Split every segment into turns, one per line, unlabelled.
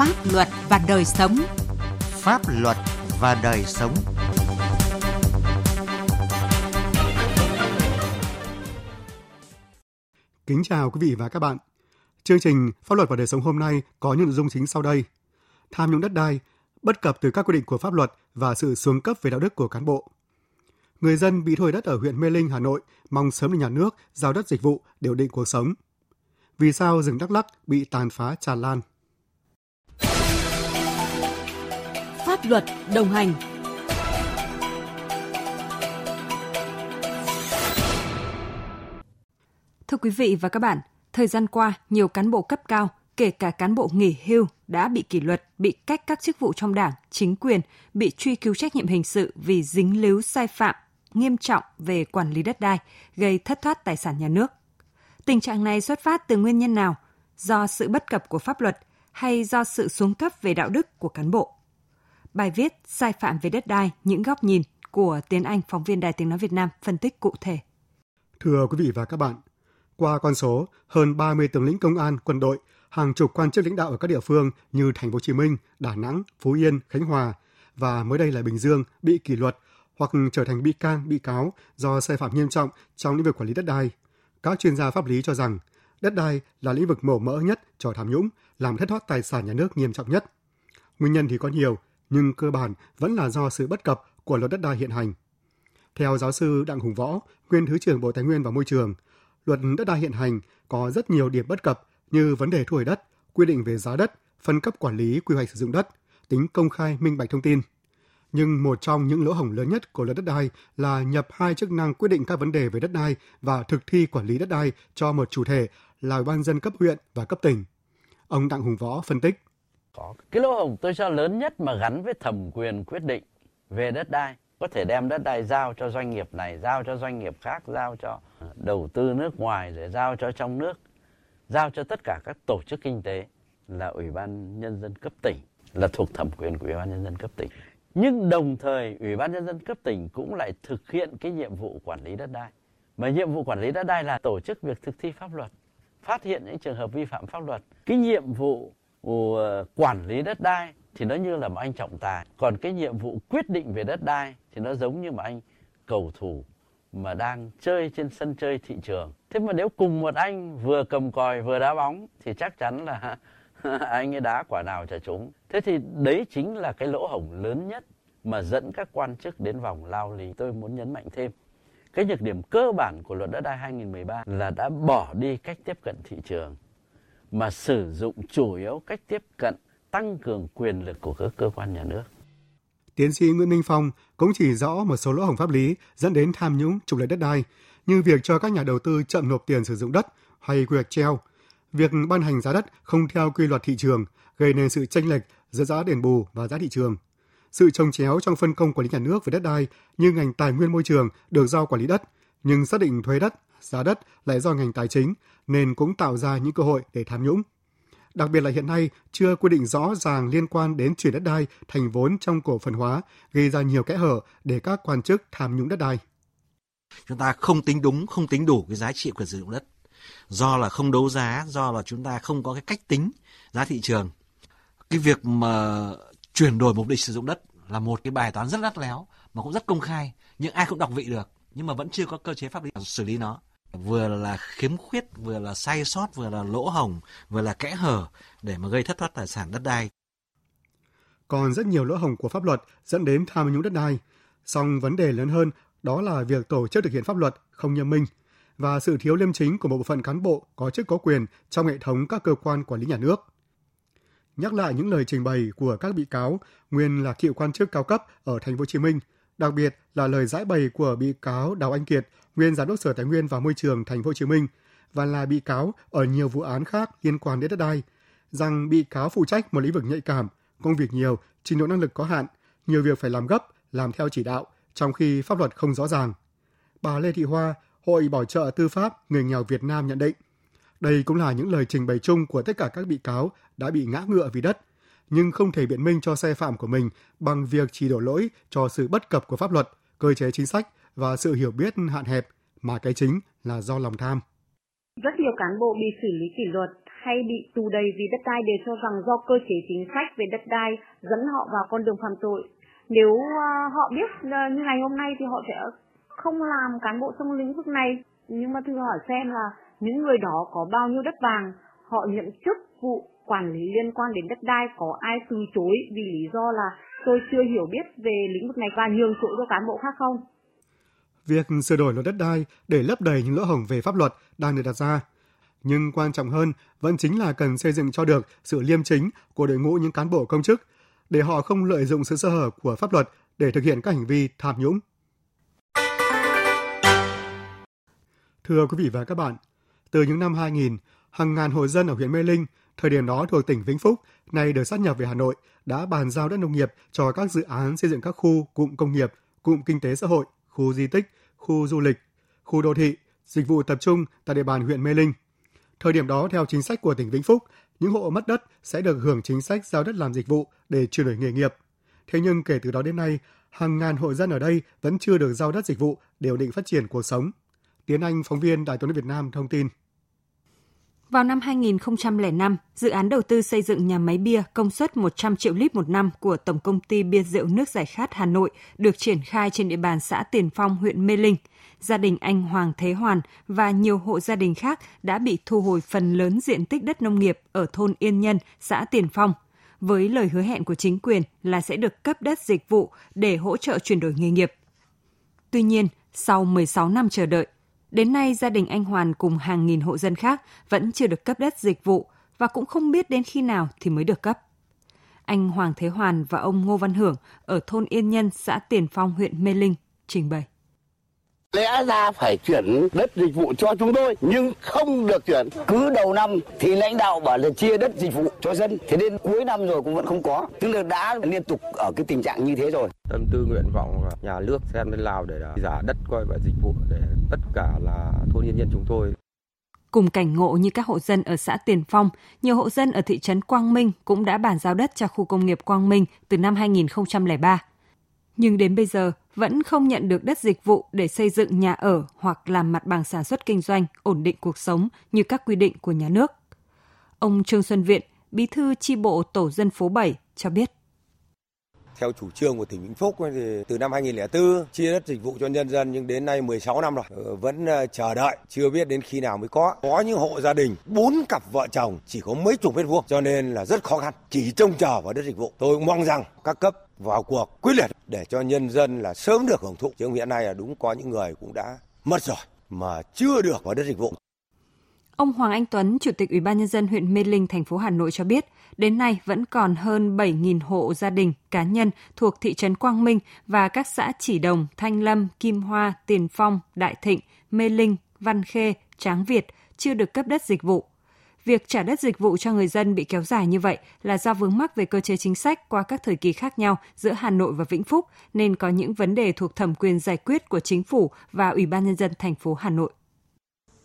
pháp luật và đời sống.
Pháp luật và đời sống.
Kính chào quý vị và các bạn. Chương trình Pháp luật và đời sống hôm nay có những nội dung chính sau đây. Tham nhũng đất đai, bất cập từ các quy định của pháp luật và sự xuống cấp về đạo đức của cán bộ. Người dân bị thuê đất ở huyện Mê Linh, Hà Nội mong sớm được nhà nước giao đất dịch vụ để ổn định cuộc sống. Vì sao rừng Đắk Lắk bị tàn phá tràn lan?
Pháp luật đồng hành
Thưa quý vị và các bạn, thời gian qua, nhiều cán bộ cấp cao, kể cả cán bộ nghỉ hưu đã bị kỷ luật, bị cách các chức vụ trong đảng, chính quyền, bị truy cứu trách nhiệm hình sự vì dính líu sai phạm nghiêm trọng về quản lý đất đai, gây thất thoát tài sản nhà nước. Tình trạng này xuất phát từ nguyên nhân nào? Do sự bất cập của pháp luật hay do sự xuống cấp về đạo đức của cán bộ? Bài viết Sai phạm về đất đai, những góc nhìn của Tiến Anh, phóng viên Đài Tiếng Nói Việt Nam phân tích cụ thể.
Thưa quý vị và các bạn, qua con số hơn 30 tướng lĩnh công an, quân đội, hàng chục quan chức lãnh đạo ở các địa phương như Thành phố Hồ Chí Minh, Đà Nẵng, Phú Yên, Khánh Hòa và mới đây là Bình Dương bị kỷ luật hoặc trở thành bị can, bị cáo do sai phạm nghiêm trọng trong lĩnh vực quản lý đất đai. Các chuyên gia pháp lý cho rằng đất đai là lĩnh vực mổ mỡ nhất cho tham nhũng, làm thất thoát tài sản nhà nước nghiêm trọng nhất. Nguyên nhân thì có nhiều, nhưng cơ bản vẫn là do sự bất cập của luật đất đai hiện hành. Theo giáo sư Đặng Hùng Võ, nguyên Thứ trưởng Bộ Tài nguyên và Môi trường, luật đất đai hiện hành có rất nhiều điểm bất cập như vấn đề thu hồi đất, quy định về giá đất, phân cấp quản lý quy hoạch sử dụng đất, tính công khai minh bạch thông tin. Nhưng một trong những lỗ hổng lớn nhất của luật đất đai là nhập hai chức năng quyết định các vấn đề về đất đai và thực thi quản lý đất đai cho một chủ thể là Ủy ban dân cấp huyện và cấp tỉnh. Ông Đặng Hùng Võ phân tích.
Có cái lỗ hổng tôi cho lớn nhất mà gắn với thẩm quyền quyết định về đất đai có thể đem đất đai giao cho doanh nghiệp này, giao cho doanh nghiệp khác, giao cho đầu tư nước ngoài, rồi giao cho trong nước, giao cho tất cả các tổ chức kinh tế là Ủy ban Nhân dân cấp tỉnh, là thuộc thẩm quyền của Ủy ban Nhân dân cấp tỉnh. Nhưng đồng thời Ủy ban Nhân dân cấp tỉnh cũng lại thực hiện cái nhiệm vụ quản lý đất đai. Mà nhiệm vụ quản lý đất đai là tổ chức việc thực thi pháp luật, phát hiện những trường hợp vi phạm pháp luật. Cái nhiệm vụ Ờ, quản lý đất đai thì nó như là một anh trọng tài. Còn cái nhiệm vụ quyết định về đất đai thì nó giống như một anh cầu thủ mà đang chơi trên sân chơi thị trường. Thế mà nếu cùng một anh vừa cầm còi vừa đá bóng thì chắc chắn là anh ấy đá quả nào cho chúng Thế thì đấy chính là cái lỗ hổng lớn nhất mà dẫn các quan chức đến vòng lao lý. Tôi muốn nhấn mạnh thêm. Cái nhược điểm cơ bản của luật đất đai 2013 là đã bỏ đi cách tiếp cận thị trường mà sử dụng chủ yếu cách tiếp cận tăng cường quyền lực của các cơ quan nhà nước.
Tiến sĩ Nguyễn Minh Phong cũng chỉ rõ một số lỗ hổng pháp lý dẫn đến tham nhũng trục lợi đất đai, như việc cho các nhà đầu tư chậm nộp tiền sử dụng đất hay quy hoạch treo, việc ban hành giá đất không theo quy luật thị trường gây nên sự chênh lệch giữa giá đền bù và giá thị trường. Sự trồng chéo trong phân công quản lý nhà nước về đất đai như ngành tài nguyên môi trường được giao quản lý đất, nhưng xác định thuế đất, giá đất lại do ngành tài chính nên cũng tạo ra những cơ hội để tham nhũng đặc biệt là hiện nay chưa quy định rõ ràng liên quan đến chuyển đất đai thành vốn trong cổ phần hóa, gây ra nhiều kẽ hở để các quan chức tham nhũng đất đai.
Chúng ta không tính đúng, không tính đủ cái giá trị quyền sử dụng đất. Do là không đấu giá, do là chúng ta không có cái cách tính giá thị trường. Cái việc mà chuyển đổi mục đích sử dụng đất là một cái bài toán rất lắt léo mà cũng rất công khai, nhưng ai cũng đọc vị được, nhưng mà vẫn chưa có cơ chế pháp lý xử lý nó vừa là khiếm khuyết, vừa là sai sót, vừa là lỗ hổng, vừa là kẽ hở để mà gây thất thoát tài sản đất đai.
Còn rất nhiều lỗ hổng của pháp luật dẫn đến tham nhũng đất đai. Song vấn đề lớn hơn đó là việc tổ chức thực hiện pháp luật không nghiêm minh và sự thiếu liêm chính của một bộ phận cán bộ có chức có quyền trong hệ thống các cơ quan quản lý nhà nước. Nhắc lại những lời trình bày của các bị cáo nguyên là cựu quan chức cao cấp ở thành phố Hồ Chí Minh, đặc biệt là lời giải bày của bị cáo Đào Anh Kiệt, nguyên giám đốc Sở Tài nguyên và Môi trường Thành phố Hồ Chí Minh và là bị cáo ở nhiều vụ án khác liên quan đến đất đai, rằng bị cáo phụ trách một lĩnh vực nhạy cảm, công việc nhiều, trình độ năng lực có hạn, nhiều việc phải làm gấp, làm theo chỉ đạo, trong khi pháp luật không rõ ràng. Bà Lê Thị Hoa, Hội Bảo trợ Tư pháp Người nghèo Việt Nam nhận định, đây cũng là những lời trình bày chung của tất cả các bị cáo đã bị ngã ngựa vì đất, nhưng không thể biện minh cho sai phạm của mình bằng việc chỉ đổ lỗi cho sự bất cập của pháp luật, cơ chế chính sách và sự hiểu biết hạn hẹp, mà cái chính là do lòng tham.
Rất nhiều cán bộ bị xử lý kỷ luật hay bị tù đầy vì đất đai đều cho rằng do cơ chế chính sách về đất đai dẫn họ vào con đường phạm tội. Nếu à, họ biết à, như ngày hôm nay thì họ sẽ không làm cán bộ trong lĩnh vực này. Nhưng mà thử hỏi xem là những người đó có bao nhiêu đất vàng, họ nhận chức vụ quản lý liên quan đến đất đai có ai từ chối vì lý do là tôi chưa hiểu biết về lĩnh vực này và nhường chỗ cho cán bộ khác không?
Việc sửa đổi luật đất đai để lấp đầy những lỗ hổng về pháp luật đang được đặt ra. Nhưng quan trọng hơn vẫn chính là cần xây dựng cho được sự liêm chính của đội ngũ những cán bộ công chức để họ không lợi dụng sự sơ hở của pháp luật để thực hiện các hành vi tham nhũng. Thưa quý vị và các bạn, từ những năm 2000, hàng ngàn hộ dân ở huyện Mê Linh, thời điểm đó thuộc tỉnh Vĩnh Phúc, nay được sát nhập về Hà Nội, đã bàn giao đất nông nghiệp cho các dự án xây dựng các khu, cụm công nghiệp, cụm kinh tế xã hội, khu di tích, khu du lịch, khu đô thị, dịch vụ tập trung tại địa bàn huyện Mê Linh. Thời điểm đó, theo chính sách của tỉnh Vĩnh Phúc, những hộ mất đất sẽ được hưởng chính sách giao đất làm dịch vụ để chuyển đổi nghề nghiệp. Thế nhưng kể từ đó đến nay, hàng ngàn hộ dân ở đây vẫn chưa được giao đất dịch vụ để ổn định phát triển cuộc sống. Tiến Anh, phóng viên Đài Tiếng Việt Nam thông tin.
Vào năm 2005, dự án đầu tư xây dựng nhà máy bia công suất 100 triệu lít một năm của Tổng công ty Bia Rượu Nước Giải Khát Hà Nội được triển khai trên địa bàn xã Tiền Phong, huyện Mê Linh. Gia đình anh Hoàng Thế Hoàn và nhiều hộ gia đình khác đã bị thu hồi phần lớn diện tích đất nông nghiệp ở thôn Yên Nhân, xã Tiền Phong, với lời hứa hẹn của chính quyền là sẽ được cấp đất dịch vụ để hỗ trợ chuyển đổi nghề nghiệp. Tuy nhiên, sau 16 năm chờ đợi, Đến nay, gia đình anh Hoàn cùng hàng nghìn hộ dân khác vẫn chưa được cấp đất dịch vụ và cũng không biết đến khi nào thì mới được cấp. Anh Hoàng Thế Hoàn và ông Ngô Văn Hưởng ở thôn Yên Nhân, xã Tiền Phong, huyện Mê Linh trình bày.
Lẽ ra phải chuyển đất dịch vụ cho chúng tôi nhưng không được chuyển. Cứ đầu năm thì lãnh đạo bảo là chia đất dịch vụ cho dân. Thế đến cuối năm rồi cũng vẫn không có. Tức là đã liên tục ở cái tình trạng như thế rồi.
Tâm tư nguyện vọng là nhà nước xem lên Lào để giả đất coi và dịch vụ để tất cả là thôn nhân dân chúng tôi
Cùng cảnh ngộ như các hộ dân ở xã Tiền Phong, nhiều hộ dân ở thị trấn Quang Minh cũng đã bàn giao đất cho khu công nghiệp Quang Minh từ năm 2003 nhưng đến bây giờ vẫn không nhận được đất dịch vụ để xây dựng nhà ở hoặc làm mặt bằng sản xuất kinh doanh, ổn định cuộc sống như các quy định của nhà nước. Ông Trương Xuân Viện, bí thư chi bộ tổ dân phố 7 cho biết.
Theo chủ trương của tỉnh Vĩnh Phúc thì từ năm 2004 chia đất dịch vụ cho nhân dân nhưng đến nay 16 năm rồi ờ, vẫn ờ, chờ đợi chưa biết đến khi nào mới có. Có những hộ gia đình bốn cặp vợ chồng chỉ có mấy chục mét vuông cho nên là rất khó khăn. Chỉ trông chờ vào đất dịch vụ. Tôi cũng mong rằng các cấp vào cuộc quyết liệt để cho nhân dân là sớm được hưởng thụ. Chứ hiện nay là đúng có những người cũng đã mất rồi mà chưa được vào đất dịch vụ.
Ông Hoàng Anh Tuấn, Chủ tịch Ủy ban nhân dân huyện Mê Linh, thành phố Hà Nội cho biết, đến nay vẫn còn hơn 7.000 hộ gia đình, cá nhân thuộc thị trấn Quang Minh và các xã Chỉ Đồng, Thanh Lâm, Kim Hoa, Tiền Phong, Đại Thịnh, Mê Linh, Văn Khê, Tráng Việt chưa được cấp đất dịch vụ. Việc trả đất dịch vụ cho người dân bị kéo dài như vậy là do vướng mắc về cơ chế chính sách qua các thời kỳ khác nhau giữa Hà Nội và Vĩnh Phúc nên có những vấn đề thuộc thẩm quyền giải quyết của chính phủ và Ủy ban nhân dân thành phố Hà Nội.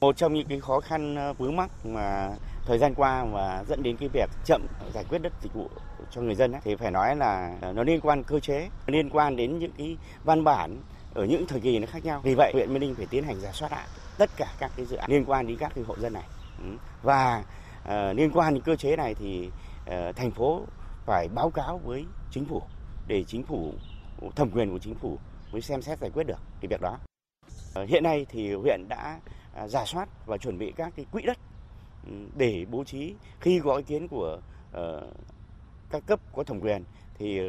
Một trong những cái khó khăn ờ, vướng mắc mà thời gian qua và dẫn đến cái việc chậm giải quyết đất dịch vụ cho người dân ấy, thì phải nói là ờ, nó liên quan cơ chế, liên quan đến những cái văn bản ở những thời kỳ nó khác nhau. Vì vậy huyện Mê Linh phải tiến hành giả soát lại tất cả các cái dự án liên quan đến các cái hộ dân này. Ừ. Và uh, liên quan đến cơ chế này thì uh, thành phố phải báo cáo với chính phủ để chính phủ thẩm quyền của chính phủ mới xem xét giải quyết được cái việc đó. Uh, hiện nay thì huyện đã à, uh, giả soát và chuẩn bị các cái quỹ đất ừ, để bố trí khi có ý kiến của uh, các cấp có thẩm quyền thì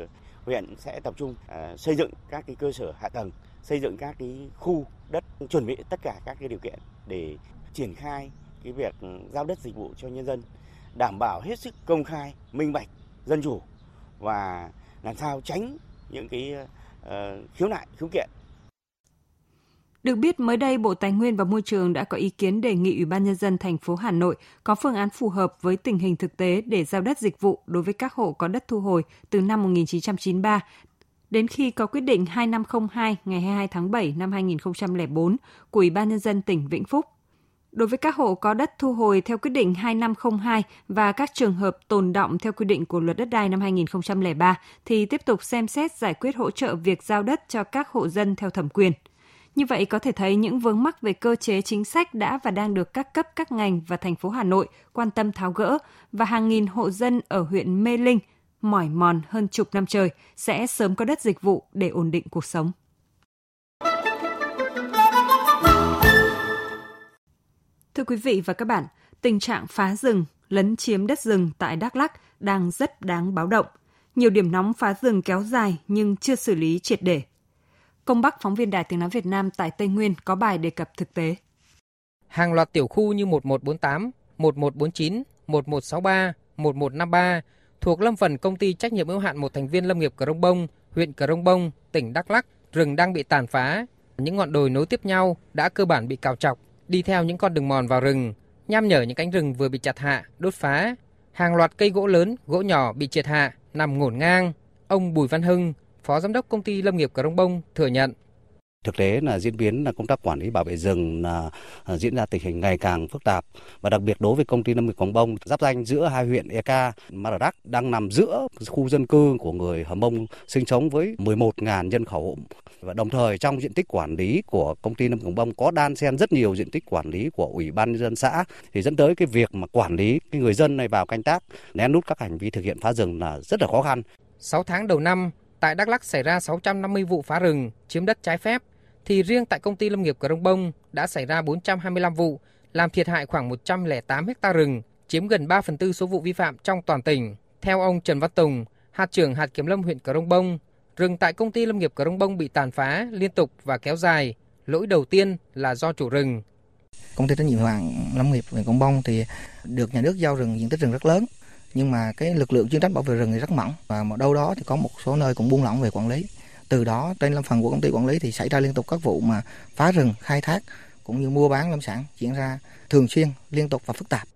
huyện sẽ tập trung uh, xây dựng các cái cơ sở hạ tầng, xây dựng các cái khu đất chuẩn bị tất cả các cái điều kiện để triển khai cái việc giao đất dịch vụ cho nhân dân đảm bảo hết sức công khai, minh bạch, dân chủ và làm sao tránh những cái uh, khiếu nại, khiếu kiện.
Được biết mới đây Bộ Tài nguyên và Môi trường đã có ý kiến đề nghị Ủy ban nhân dân thành phố Hà Nội có phương án phù hợp với tình hình thực tế để giao đất dịch vụ đối với các hộ có đất thu hồi từ năm 1993 đến khi có quyết định 2502 ngày 22 tháng 7 năm 2004 của Ủy ban nhân dân tỉnh Vĩnh Phúc Đối với các hộ có đất thu hồi theo quyết định 2502 và các trường hợp tồn động theo quy định của luật đất đai năm 2003 thì tiếp tục xem xét giải quyết hỗ trợ việc giao đất cho các hộ dân theo thẩm quyền. Như vậy, có thể thấy những vướng mắc về cơ chế chính sách đã và đang được các cấp, các ngành và thành phố Hà Nội quan tâm tháo gỡ và hàng nghìn hộ dân ở huyện Mê Linh mỏi mòn hơn chục năm trời sẽ sớm có đất dịch vụ để ổn định cuộc sống. Thưa quý vị và các bạn, tình trạng phá rừng, lấn chiếm đất rừng tại Đắk Lắk đang rất đáng báo động. Nhiều điểm nóng phá rừng kéo dài nhưng chưa xử lý triệt để. Công Bắc phóng viên Đài Tiếng Nói Việt Nam tại Tây Nguyên có bài đề cập thực tế.
Hàng loạt tiểu khu như 1148, 1149, 1163, 1153 thuộc lâm phần công ty trách nhiệm hữu hạn một thành viên lâm nghiệp Cờ Rông Bông, huyện Cờ Rông Bông, tỉnh Đắk Lắk, rừng đang bị tàn phá. Những ngọn đồi nối tiếp nhau đã cơ bản bị cào chọc, đi theo những con đường mòn vào rừng, nham nhở những cánh rừng vừa bị chặt hạ, đốt phá. Hàng loạt cây gỗ lớn, gỗ nhỏ bị triệt hạ, nằm ngổn ngang. Ông Bùi Văn Hưng, Phó Giám đốc Công ty Lâm nghiệp Cà Rông Bông thừa nhận.
Thực tế là diễn biến là công tác quản lý bảo vệ rừng là à, diễn ra tình hình ngày càng phức tạp. Và đặc biệt đối với công ty lâm nghiệp Quảng Bông giáp danh giữa hai huyện Eka, Madarak đang nằm giữa khu dân cư của người Hờ Mông sinh sống với 11.000 nhân khẩu. Và đồng thời trong diện tích quản lý của công ty lâm Quảng Bông có đan xen rất nhiều diện tích quản lý của ủy ban nhân dân xã thì dẫn tới cái việc mà quản lý cái người dân này vào canh tác lén lút các hành vi thực hiện phá rừng là rất là khó khăn.
6 tháng đầu năm, tại Đắk Lắk xảy ra 650 vụ phá rừng, chiếm đất trái phép, thì riêng tại công ty lâm nghiệp Cờ Rông Bông đã xảy ra 425 vụ, làm thiệt hại khoảng 108 hecta rừng, chiếm gần 3 phần tư số vụ vi phạm trong toàn tỉnh. Theo ông Trần Văn Tùng, hạt trưởng hạt kiểm lâm huyện Cờ Rông Bông, rừng tại công ty lâm nghiệp Cờ Rông Bông bị tàn phá liên tục và kéo dài. Lỗi đầu tiên là do chủ rừng.
Công ty trách nhiệm hạn lâm nghiệp huyện Cờ Bông thì được nhà nước giao rừng diện tích rừng rất lớn nhưng mà cái lực lượng chuyên trách bảo vệ rừng thì rất mỏng và một đâu đó thì có một số nơi cũng buông lỏng về quản lý từ đó trên lâm phần của công ty quản lý thì xảy ra liên tục các vụ mà phá rừng khai thác cũng như mua bán lâm sản diễn ra thường xuyên liên tục và phức tạp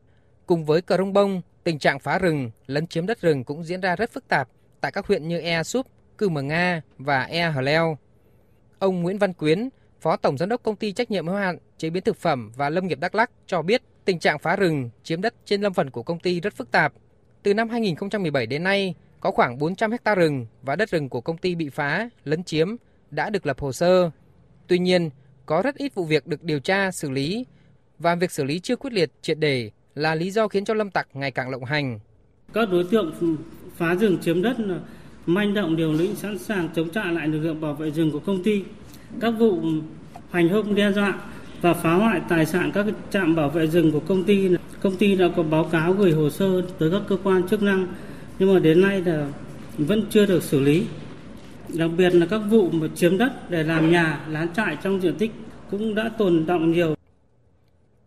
cùng với cờ rông bông tình trạng phá rừng lấn chiếm đất rừng cũng diễn ra rất phức tạp tại các huyện như Ea Súp, Cư Mờ Nga và Ea Hờ Leo. Ông Nguyễn Văn Quyến, Phó Tổng Giám đốc Công ty Trách nhiệm hữu hạn Chế biến Thực phẩm và Lâm nghiệp Đắk lắc cho biết tình trạng phá rừng, chiếm đất trên lâm phần của công ty rất phức tạp. Từ năm 2017 đến nay, có khoảng 400 hecta rừng và đất rừng của công ty bị phá, lấn chiếm đã được lập hồ sơ. Tuy nhiên, có rất ít vụ việc được điều tra, xử lý và việc xử lý chưa quyết liệt, triệt để là lý do khiến cho lâm tặc ngày càng lộng hành.
Các đối tượng phá rừng chiếm đất ờ, manh động điều lĩnh sẵn sàng chống trả lại lực lượng bảo vệ rừng của công ty. Các vụ hành hung đe dọa và phá hoại tài sản các trạm bảo vệ rừng của công ty. Công ty đã có báo cáo gửi hồ sơ tới các cơ quan chức năng nhưng mà đến nay là vẫn chưa được xử lý. Đặc biệt là các vụ mà chiếm đất để làm nhà, lán trại trong diện tích cũng đã tồn động nhiều.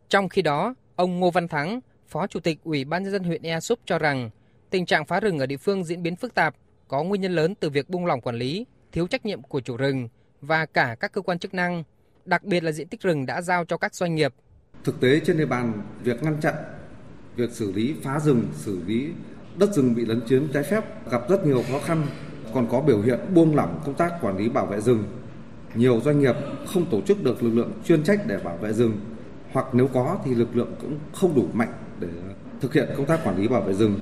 Trong khi đó, ông Ngô Văn Thắng, Phó Chủ tịch Ủy ban nhân dân huyện Ea Súp cho rằng tình trạng phá rừng ở địa phương diễn biến phức tạp, có nguyên nhân lớn từ việc buông lỏng quản lý, thiếu trách nhiệm của chủ rừng và cả các cơ quan chức năng, đặc biệt là diện tích rừng đã giao cho các doanh nghiệp.
Thực tế trên địa bàn, việc ngăn chặn, việc xử lý phá rừng, xử lý đất rừng bị lấn chiếm trái phép gặp rất nhiều khó khăn, còn có biểu hiện buông lỏng công tác quản lý bảo vệ rừng. Nhiều doanh nghiệp không tổ chức được lực lượng chuyên trách để bảo vệ rừng, hoặc nếu có thì lực lượng cũng không đủ mạnh để thực hiện công tác quản lý bảo vệ rừng.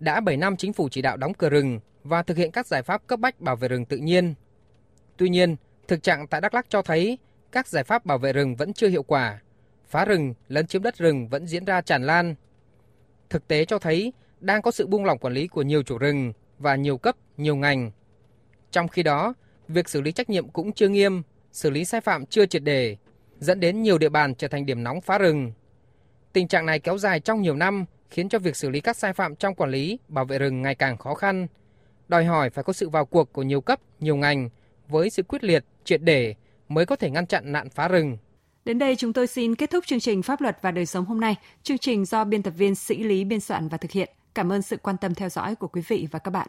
Đã 7 năm chính phủ chỉ đạo đóng cửa rừng và thực hiện các giải pháp cấp bách bảo vệ rừng tự nhiên. Tuy nhiên, thực trạng tại Đắk Lắk cho thấy các giải pháp bảo vệ rừng vẫn chưa hiệu quả. Phá rừng, lấn chiếm đất rừng vẫn diễn ra tràn lan, thực tế cho thấy đang có sự buông lỏng quản lý của nhiều chủ rừng và nhiều cấp, nhiều ngành. Trong khi đó, việc xử lý trách nhiệm cũng chưa nghiêm, xử lý sai phạm chưa triệt đề, dẫn đến nhiều địa bàn trở thành điểm nóng phá rừng. Tình trạng này kéo dài trong nhiều năm khiến cho việc xử lý các sai phạm trong quản lý, bảo vệ rừng ngày càng khó khăn. Đòi hỏi phải có sự vào cuộc của nhiều cấp, nhiều ngành với sự quyết liệt, triệt để mới có thể ngăn chặn nạn phá rừng.
Đến đây chúng tôi xin kết thúc chương trình Pháp luật và đời sống hôm nay. Chương trình do biên tập viên Sĩ Lý biên soạn và thực hiện. Cảm ơn sự quan tâm theo dõi của quý vị và các bạn.